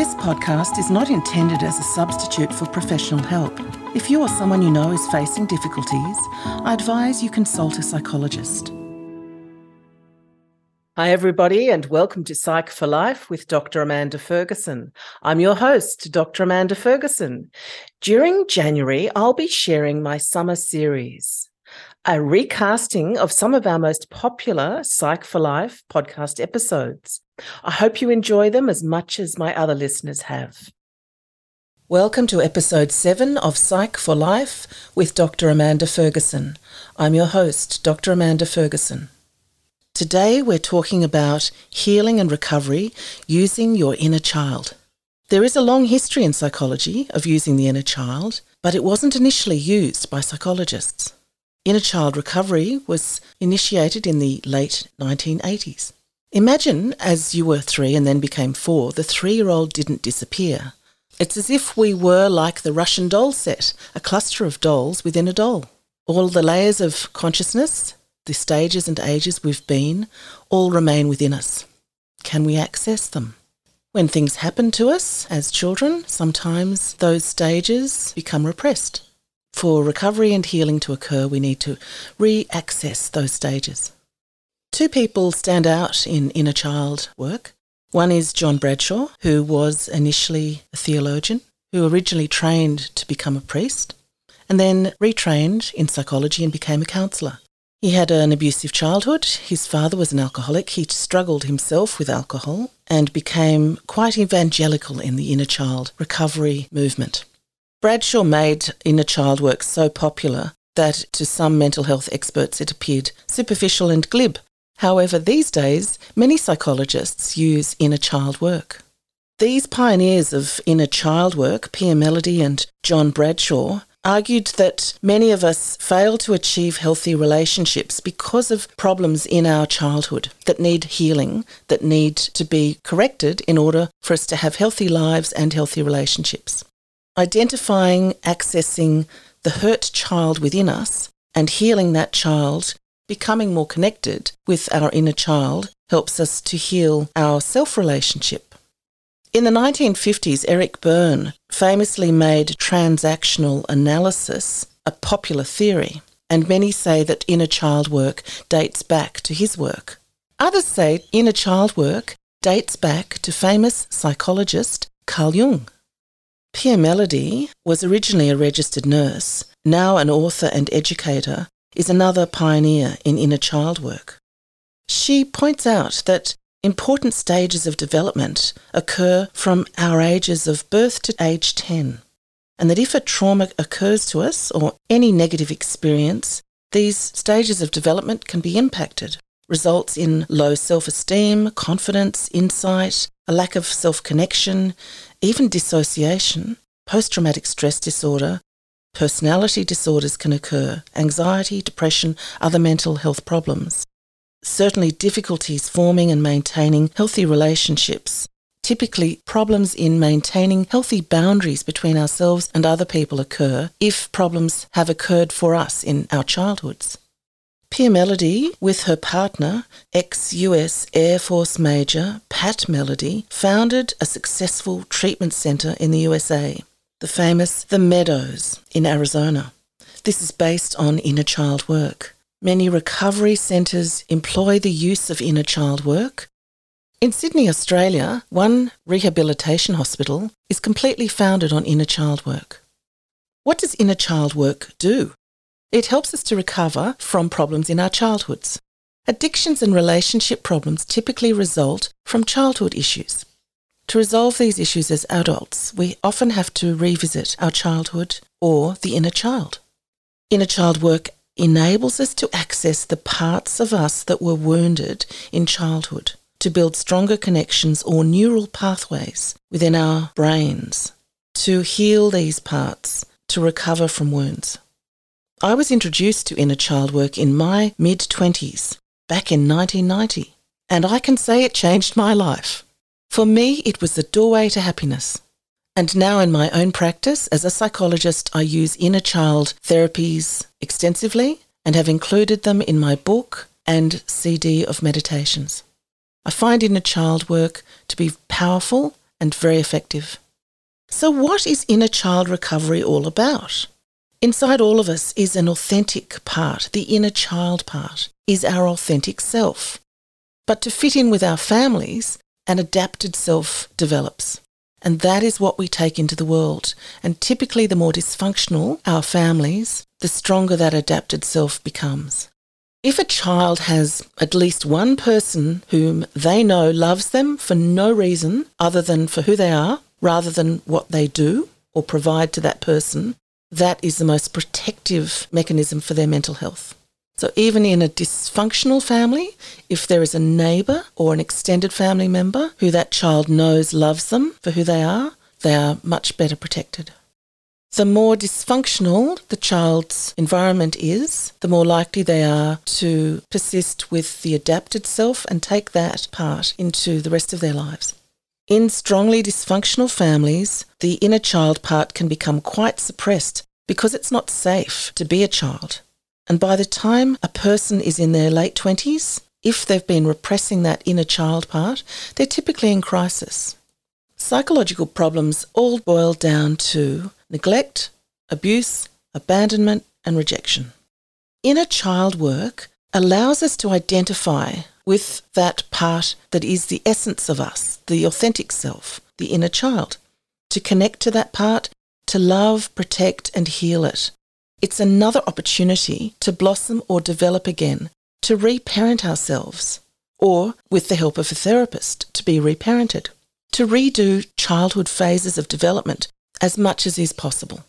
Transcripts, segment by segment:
This podcast is not intended as a substitute for professional help. If you or someone you know is facing difficulties, I advise you consult a psychologist. Hi, everybody, and welcome to Psych for Life with Dr. Amanda Ferguson. I'm your host, Dr. Amanda Ferguson. During January, I'll be sharing my summer series a recasting of some of our most popular Psych for Life podcast episodes. I hope you enjoy them as much as my other listeners have. Welcome to episode 7 of Psych for Life with Dr. Amanda Ferguson. I'm your host, Dr. Amanda Ferguson. Today we're talking about healing and recovery using your inner child. There is a long history in psychology of using the inner child, but it wasn't initially used by psychologists. Inner child recovery was initiated in the late 1980s. Imagine as you were three and then became four, the three year old didn't disappear. It's as if we were like the Russian doll set, a cluster of dolls within a doll. All the layers of consciousness, the stages and ages we've been, all remain within us. Can we access them? When things happen to us as children, sometimes those stages become repressed. For recovery and healing to occur, we need to re access those stages. Two people stand out in inner child work. One is John Bradshaw, who was initially a theologian, who originally trained to become a priest, and then retrained in psychology and became a counsellor. He had an abusive childhood. His father was an alcoholic. He struggled himself with alcohol and became quite evangelical in the inner child recovery movement. Bradshaw made inner child work so popular that to some mental health experts it appeared superficial and glib. However, these days, many psychologists use inner child work. These pioneers of inner child work, Pia Mellody and John Bradshaw, argued that many of us fail to achieve healthy relationships because of problems in our childhood that need healing, that need to be corrected in order for us to have healthy lives and healthy relationships identifying, accessing the hurt child within us and healing that child, becoming more connected with our inner child, helps us to heal our self relationship. In the 1950s, Eric Berne famously made transactional analysis a popular theory, and many say that inner child work dates back to his work. Others say inner child work dates back to famous psychologist Carl Jung. Pia Mellody was originally a registered nurse, now an author and educator, is another pioneer in inner child work. She points out that important stages of development occur from our ages of birth to age 10, and that if a trauma occurs to us or any negative experience, these stages of development can be impacted, results in low self esteem, confidence, insight, a lack of self connection, even dissociation, post traumatic stress disorder, personality disorders can occur, anxiety, depression, other mental health problems. Certainly, difficulties forming and maintaining healthy relationships. Typically, problems in maintaining healthy boundaries between ourselves and other people occur if problems have occurred for us in our childhoods. Pia Mellody, with her partner, ex US Air Force Major Pat Mellody, founded a successful treatment center in the USA, the famous The Meadows in Arizona. This is based on inner child work. Many recovery centres employ the use of inner child work. In Sydney, Australia, one rehabilitation hospital is completely founded on inner child work. What does inner child work do? It helps us to recover from problems in our childhoods. Addictions and relationship problems typically result from childhood issues. To resolve these issues as adults, we often have to revisit our childhood or the inner child. Inner child work enables us to access the parts of us that were wounded in childhood, to build stronger connections or neural pathways within our brains, to heal these parts, to recover from wounds. I was introduced to inner child work in my mid 20s, back in 1990, and I can say it changed my life. For me, it was the doorway to happiness. And now, in my own practice as a psychologist, I use inner child therapies extensively and have included them in my book and CD of meditations. I find inner child work to be powerful and very effective. So, what is inner child recovery all about? Inside all of us is an authentic part, the inner child part, is our authentic self. But to fit in with our families, an adapted self develops. And that is what we take into the world. And typically, the more dysfunctional our families, the stronger that adapted self becomes. If a child has at least one person whom they know loves them for no reason other than for who they are, rather than what they do or provide to that person, that is the most protective mechanism for their mental health. So, even in a dysfunctional family, if there is a neighbour or an extended family member who that child knows loves them for who they are, they are much better protected. The more dysfunctional the child's environment is, the more likely they are to persist with the adapted self and take that part into the rest of their lives. In strongly dysfunctional families, the inner child part can become quite suppressed because it's not safe to be a child. And by the time a person is in their late 20s, if they've been repressing that inner child part, they're typically in crisis. Psychological problems all boil down to neglect, abuse, abandonment, and rejection. Inner child work allows us to identify with that part that is the essence of us, the authentic self, the inner child, to connect to that part, to love, protect, and heal it. It's another opportunity to blossom or develop again, to reparent ourselves, or, with the help of a therapist, to be reparented, to redo childhood phases of development as much as is possible.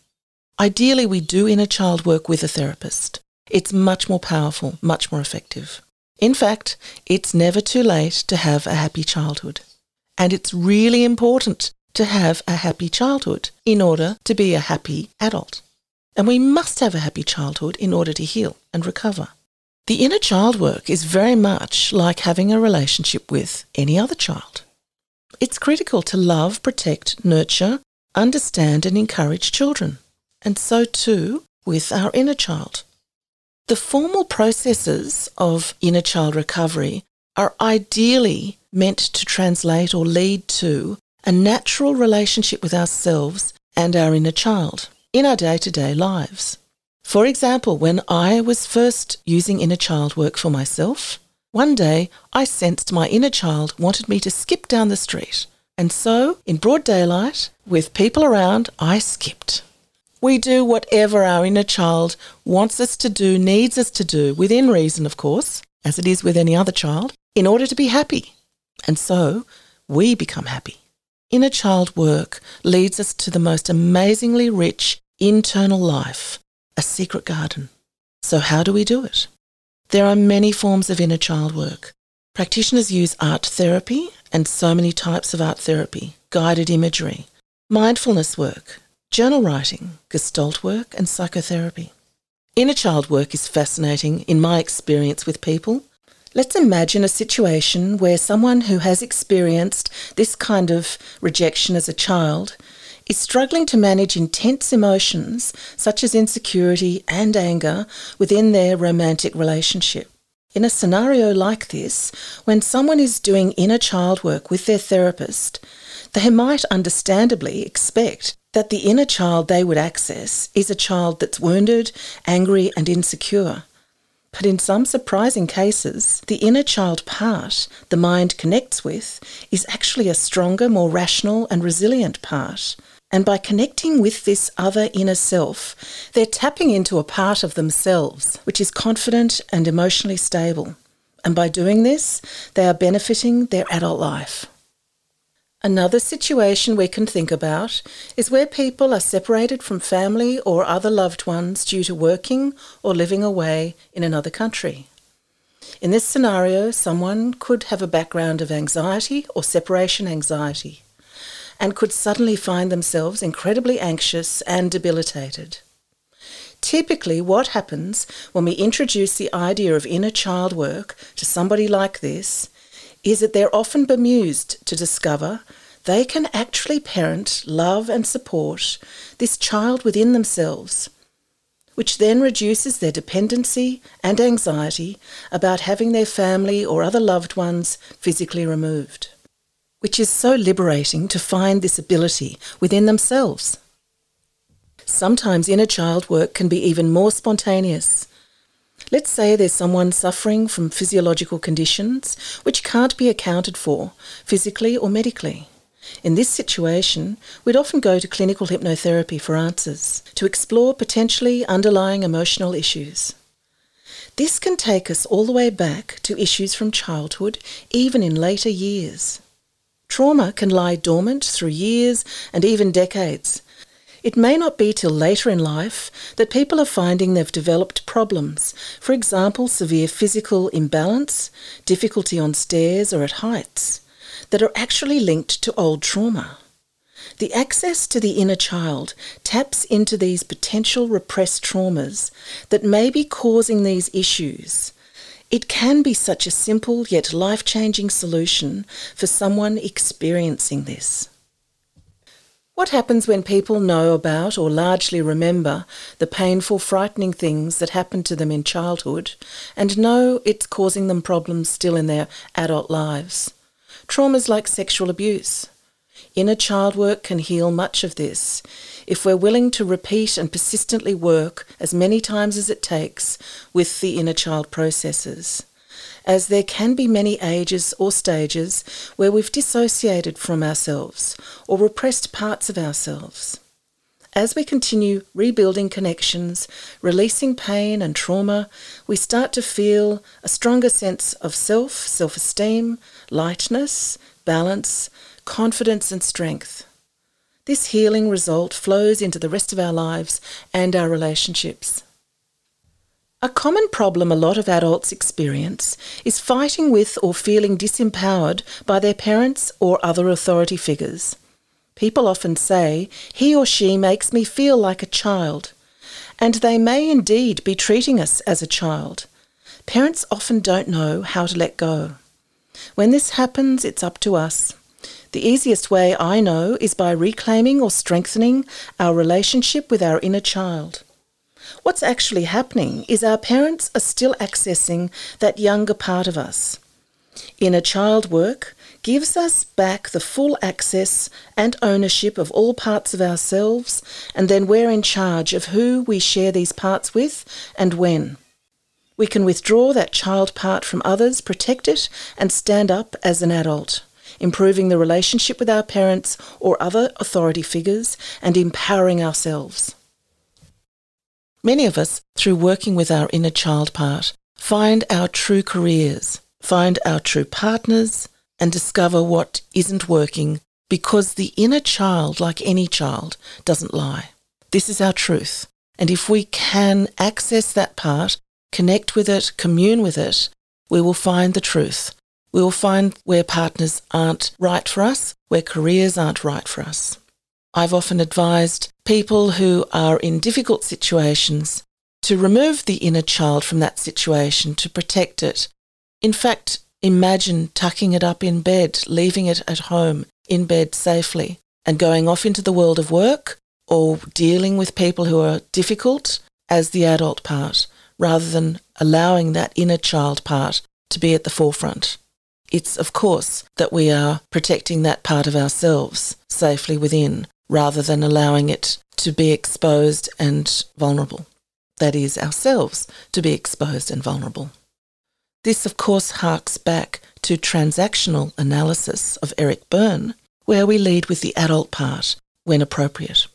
Ideally, we do inner child work with a therapist. It's much more powerful, much more effective. In fact, it's never too late to have a happy childhood. And it's really important to have a happy childhood in order to be a happy adult. And we must have a happy childhood in order to heal and recover. The inner child work is very much like having a relationship with any other child. It's critical to love, protect, nurture, understand, and encourage children. And so too with our inner child. The formal processes of inner child recovery are ideally meant to translate or lead to a natural relationship with ourselves and our inner child in our day to day lives. For example, when I was first using inner child work for myself, one day I sensed my inner child wanted me to skip down the street. And so, in broad daylight, with people around, I skipped. We do whatever our inner child wants us to do, needs us to do, within reason, of course, as it is with any other child, in order to be happy. And so we become happy. Inner child work leads us to the most amazingly rich internal life, a secret garden. So, how do we do it? There are many forms of inner child work. Practitioners use art therapy and so many types of art therapy, guided imagery, mindfulness work, journal writing, gestalt work, and psychotherapy. Inner child work is fascinating in my experience with people. Let's imagine a situation where someone who has experienced this kind of rejection as a child is struggling to manage intense emotions such as insecurity and anger within their romantic relationship. In a scenario like this, when someone is doing inner child work with their therapist, they might understandably expect that the inner child they would access is a child that's wounded, angry, and insecure. But in some surprising cases, the inner child part the mind connects with is actually a stronger, more rational, and resilient part. And by connecting with this other inner self, they're tapping into a part of themselves which is confident and emotionally stable. And by doing this, they are benefiting their adult life. Another situation we can think about is where people are separated from family or other loved ones due to working or living away in another country. In this scenario, someone could have a background of anxiety or separation anxiety and could suddenly find themselves incredibly anxious and debilitated. Typically, what happens when we introduce the idea of inner child work to somebody like this is that they're often bemused to discover they can actually parent, love, and support this child within themselves, which then reduces their dependency and anxiety about having their family or other loved ones physically removed. which is so liberating to find this ability within themselves. Sometimes inner child work can be even more spontaneous. Let's say there's someone suffering from physiological conditions which can't be accounted for physically or medically. In this situation, we'd often go to clinical hypnotherapy for answers to explore potentially underlying emotional issues. This can take us all the way back to issues from childhood, even in later years. Trauma can lie dormant through years and even decades. It may not be till later in life that people are finding they've developed problems, for example, severe physical imbalance, difficulty on stairs or at heights, that are actually linked to old trauma. The access to the inner child taps into these potential repressed traumas that may be causing these issues. It can be such a simple yet life changing solution for someone experiencing this. What happens when people know about or largely remember the painful, frightening things that happened to them in childhood and know it's causing them problems still in their adult lives? Traumas like sexual abuse, Inner child work can heal much of this if we're willing to repeat and persistently work as many times as it takes with the inner child processes. As there can be many ages or stages where we've dissociated from ourselves or repressed parts of ourselves. As we continue rebuilding connections, releasing pain and trauma, we start to feel a stronger sense of self, self esteem, lightness, balance, confidence, and strength. This healing result flows into the rest of our lives and our relationships. A common problem a lot of adults experience is fighting with or feeling disempowered by their parents or other authority figures. People often say, he or she makes me feel like a child, and they may indeed be treating us as a child. Parents often don't know how to let go. When this happens, it's up to us. The easiest way I know is by reclaiming or strengthening our relationship with our inner child. What's actually happening is our parents are still accessing that younger part of us. Inner child work gives us back the full access and ownership of all parts of ourselves, and then we're in charge of who we share these parts with and when. We can withdraw that child part from others, protect it, and stand up as an adult improving the relationship with our parents or other authority figures, and empowering ourselves. Many of us, through working with our inner child part, find our true careers, find our true partners, and discover what isn't working because the inner child, like any child, doesn't lie. This is our truth. And if we can access that part, connect with it, commune with it, we will find the truth we will find where partners aren't right for us, where careers aren't right for us. I've often advised people who are in difficult situations to remove the inner child from that situation to protect it. In fact, imagine tucking it up in bed, leaving it at home in bed safely, and going off into the world of work or dealing with people who are difficult as the adult part, rather than allowing that inner child part to be at the forefront. It's, of course, that we are protecting that part of ourselves safely within rather than allowing it to be exposed and vulnerable. That is, ourselves to be exposed and vulnerable. This, of course, harks back to transactional analysis of Eric Berne, where we lead with the adult part when appropriate.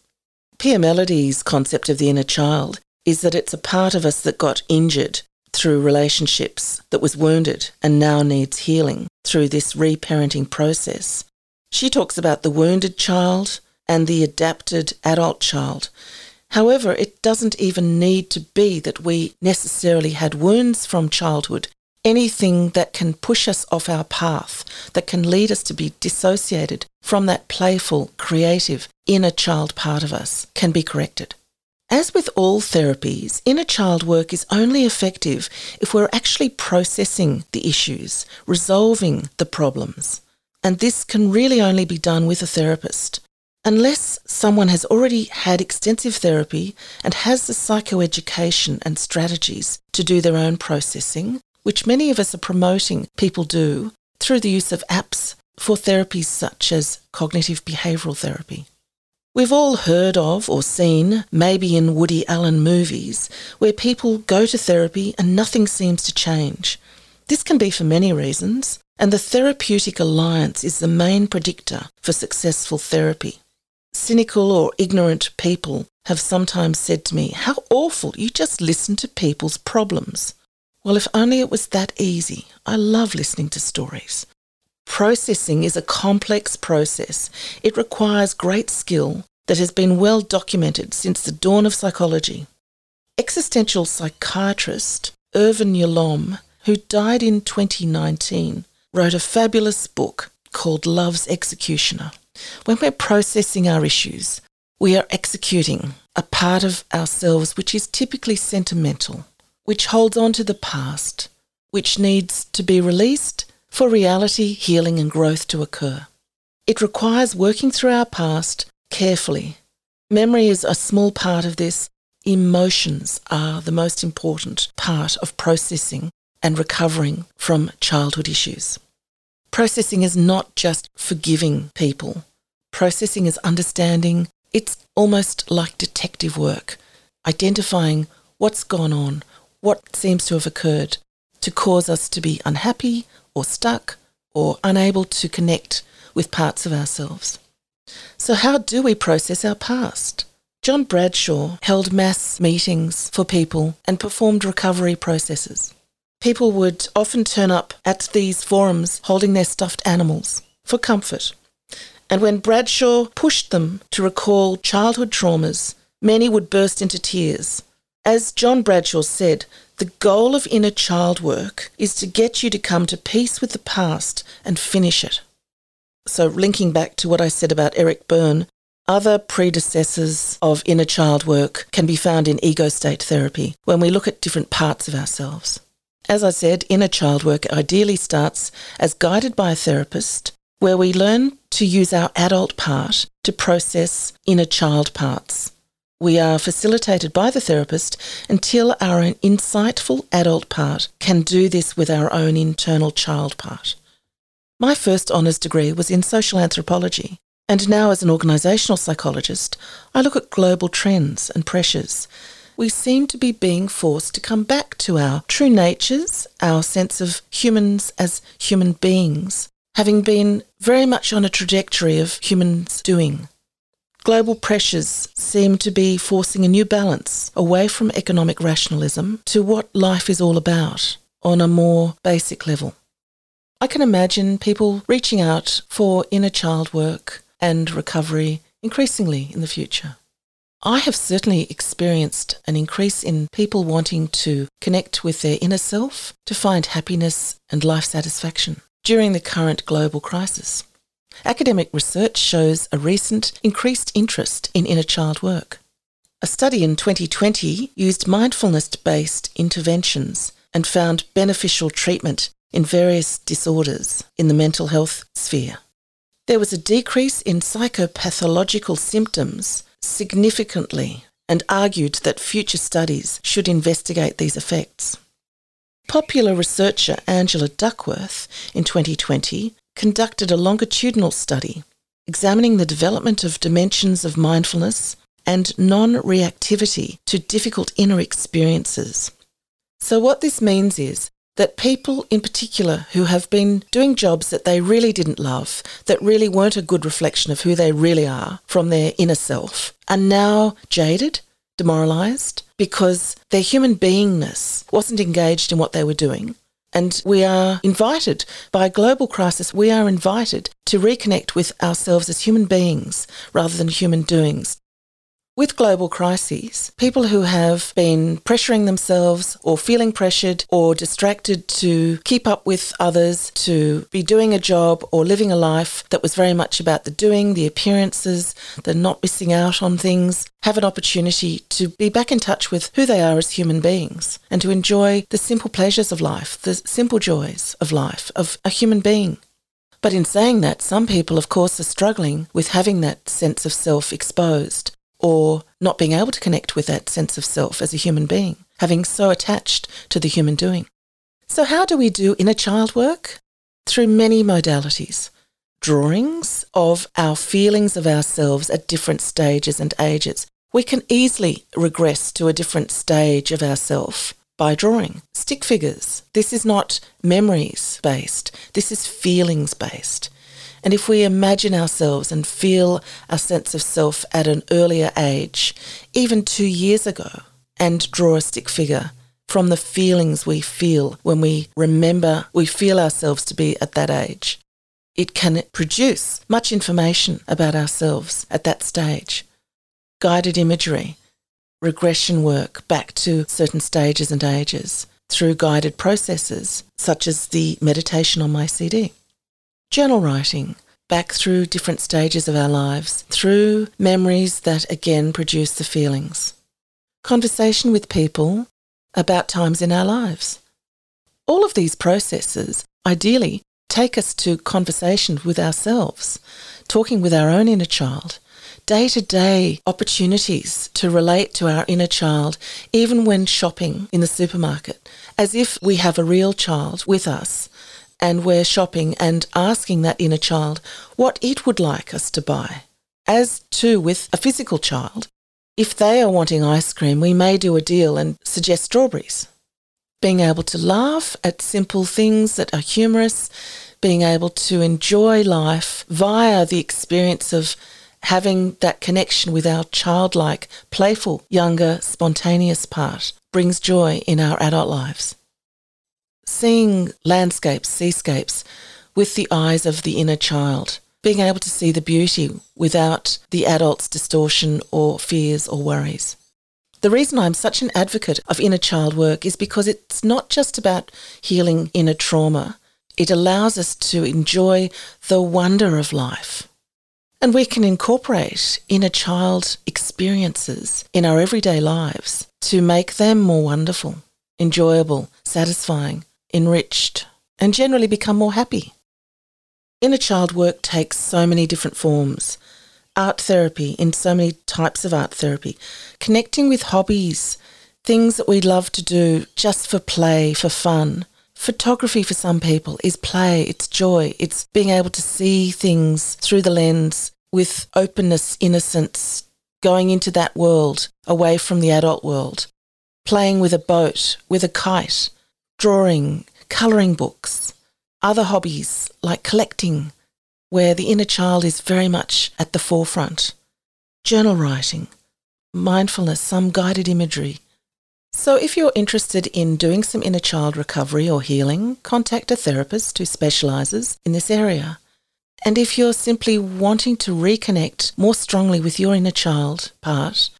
Pia Mellody's concept of the inner child is that it's a part of us that got injured through relationships that was wounded and now needs healing through this reparenting process. She talks about the wounded child and the adapted adult child. However, it doesn't even need to be that we necessarily had wounds from childhood. Anything that can push us off our path, that can lead us to be dissociated from that playful, creative, inner child part of us, can be corrected. As with all therapies, inner child work is only effective if we're actually processing the issues, resolving the problems. And this can really only be done with a therapist. Unless someone has already had extensive therapy and has the psychoeducation and strategies to do their own processing, which many of us are promoting people do through the use of apps for therapies such as cognitive behavioural therapy. We've all heard of or seen, maybe in Woody Allen movies, where people go to therapy and nothing seems to change. This can be for many reasons, and the therapeutic alliance is the main predictor for successful therapy. Cynical or ignorant people have sometimes said to me, How awful, you just listen to people's problems. Well, if only it was that easy. I love listening to stories. Processing is a complex process. It requires great skill that has been well documented since the dawn of psychology. Existential psychiatrist Irvin Yalom, who died in 2019, wrote a fabulous book called Love's Executioner. When we're processing our issues, we are executing a part of ourselves which is typically sentimental, which holds on to the past, which needs to be released for reality, healing, and growth to occur. It requires working through our past carefully. Memory is a small part of this. Emotions are the most important part of processing and recovering from childhood issues. Processing is not just forgiving people. Processing is understanding. It's almost like detective work, identifying what's gone on, what seems to have occurred to cause us to be unhappy or stuck or unable to connect with parts of ourselves. So, how do we process our past? John Bradshaw held mass meetings for people and performed recovery processes. People would often turn up at these forums holding their stuffed animals for comfort. And when Bradshaw pushed them to recall childhood traumas, many would burst into tears. As John Bradshaw said, the goal of inner child work is to get you to come to peace with the past and finish it. So, linking back to what I said about Eric Berne, other predecessors of inner child work can be found in ego state therapy when we look at different parts of ourselves. As I said, inner child work ideally starts as guided by a therapist, where we learn to use our adult part to process inner child parts. We are facilitated by the therapist until our insightful adult part can do this with our own internal child part. My first honours degree was in social anthropology, and now as an organisational psychologist, I look at global trends and pressures. We seem to be being forced to come back to our true natures, our sense of humans as human beings, having been very much on a trajectory of humans doing. Global pressures seem to be forcing a new balance away from economic rationalism to what life is all about on a more basic level. I can imagine people reaching out for inner child work and recovery increasingly in the future. I have certainly experienced an increase in people wanting to connect with their inner self to find happiness and life satisfaction during the current global crisis. Academic research shows a recent increased interest in inner child work. A study in 2020 used mindfulness based interventions and found beneficial treatment in various disorders in the mental health sphere. There was a decrease in psychopathological symptoms significantly and argued that future studies should investigate these effects. Popular researcher Angela Duckworth in 2020 conducted a longitudinal study examining the development of dimensions of mindfulness and non reactivity to difficult inner experiences. So, what this means is that people in particular who have been doing jobs that they really didn't love, that really weren't a good reflection of who they really are from their inner self, are now jaded, demoralized, because their human beingness wasn't engaged in what they were doing and we are invited by a global crisis, we are invited to reconnect with ourselves as human beings rather than human doings. With global crises, people who have been pressuring themselves or feeling pressured or distracted to keep up with others, to be doing a job or living a life that was very much about the doing, the appearances, the not missing out on things, have an opportunity to be back in touch with who they are as human beings and to enjoy the simple pleasures of life, the simple joys of life, of a human being. But in saying that, some people, of course, are struggling with having that sense of self exposed or not being able to connect with that sense of self as a human being, having so attached to the human doing. So, how do we do inner child work? Through many modalities. drawings of our feelings of ourselves at different stages and ages. We can easily regress to a different stage of ourself by drawing. Stick figures. This is not memories based, this is feelings based. And if we imagine ourselves and feel our sense of self at an earlier age, even two years ago, and draw a stick figure from the feelings we feel when we remember we feel ourselves to be at that age, it can produce much information about ourselves at that stage. Guided imagery, regression work back to certain stages and ages through guided processes such as the meditation on my CD. Journal writing back through different stages of our lives through memories that again produce the feelings. Conversation with people about times in our lives. All of these processes ideally take us to conversation with ourselves, talking with our own inner child, day to day opportunities to relate to our inner child, even when shopping in the supermarket, as if we have a real child with us and we're shopping and asking that inner child what it would like us to buy. As too with a physical child, if they are wanting ice cream, we may do a deal and suggest strawberries. Being able to laugh at simple things that are humorous, being able to enjoy life via the experience of having that connection with our childlike, playful, younger, spontaneous part brings joy in our adult lives seeing landscapes, seascapes with the eyes of the inner child, being able to see the beauty without the adult's distortion or fears or worries. The reason I'm such an advocate of inner child work is because it's not just about healing inner trauma. It allows us to enjoy the wonder of life. And we can incorporate inner child experiences in our everyday lives to make them more wonderful, enjoyable, satisfying, enriched, and generally become more happy. Inner child work takes so many different forms. Art therapy in so many types of art therapy, connecting with hobbies, things that we love to do just for play, for fun. Photography for some people is play, it's joy, it's being able to see things through the lens with openness, innocence, going into that world away from the adult world, playing with a boat, with a kite, drawing, colouring books, other hobbies like collecting, where the inner child is very much at the forefront, journal writing, mindfulness, some guided imagery. So, if you're interested in doing some inner child recovery or healing, contact a therapist who specialises in this area. And if you're simply wanting to reconnect more strongly with your inner child part,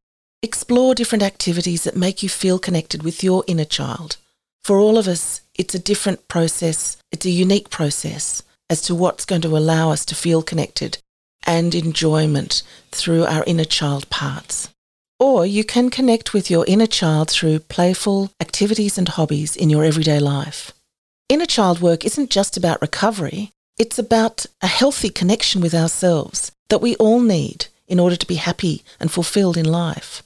explore different activities that make you feel connected with your inner child. For all of us, it's a different process. It's a unique process as to what's going to allow us to feel connected and enjoyment through our inner child parts. Or you can connect with your inner child through playful activities and hobbies in your everyday life. Inner child work isn't just about recovery, it's about a healthy connection with ourselves that we all need in order to be happy and fulfilled in life.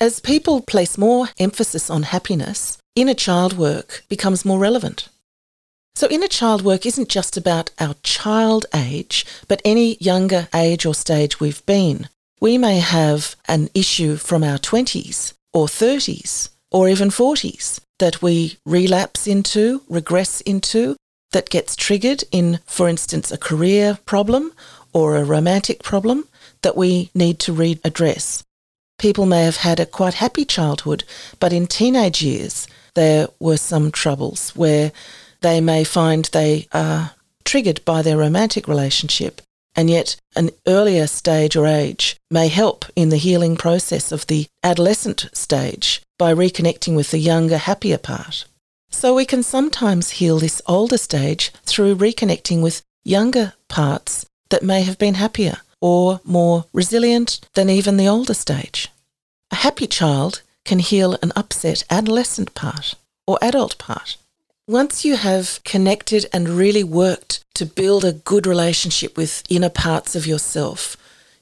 As people place more emphasis on happiness, inner child work becomes more relevant. So, inner child work isn't just about our child age, but any younger age or stage we've been. We may have an issue from our 20s or 30s or even 40s that we relapse into, regress into, that gets triggered in, for instance, a career problem or a romantic problem that we need to readdress. People may have had a quite happy childhood, but in teenage years, there were some troubles where they may find they are triggered by their romantic relationship, and yet an earlier stage or age may help in the healing process of the adolescent stage by reconnecting with the younger, happier part. So we can sometimes heal this older stage through reconnecting with younger parts that may have been happier or more resilient than even the older stage. A happy child can heal an upset adolescent part or adult part. Once you have connected and really worked to build a good relationship with inner parts of yourself,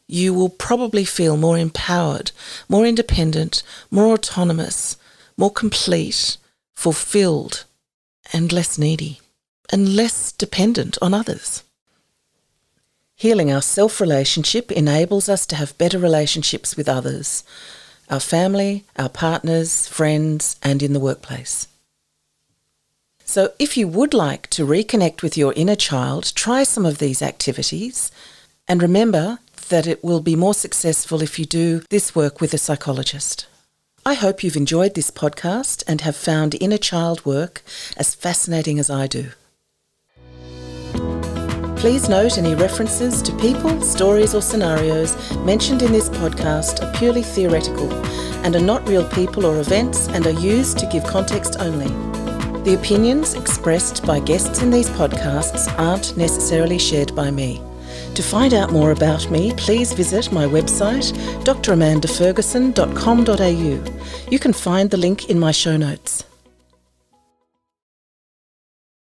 you will probably feel more empowered, more independent, more autonomous, more complete, fulfilled, and less needy, and less dependent on others. Healing our self relationship enables us to have better relationships with others, our family, our partners, friends, and in the workplace. So, if you would like to reconnect with your inner child, try some of these activities and remember that it will be more successful if you do this work with a psychologist. I hope you've enjoyed this podcast and have found inner child work as fascinating as I do. Please note any references to people, stories, or scenarios mentioned in this podcast are purely theoretical and are not real people or events and are used to give context only. The opinions expressed by guests in these podcasts aren't necessarily shared by me. To find out more about me, please visit my website, dramandaferguson.com.au. You can find the link in my show notes.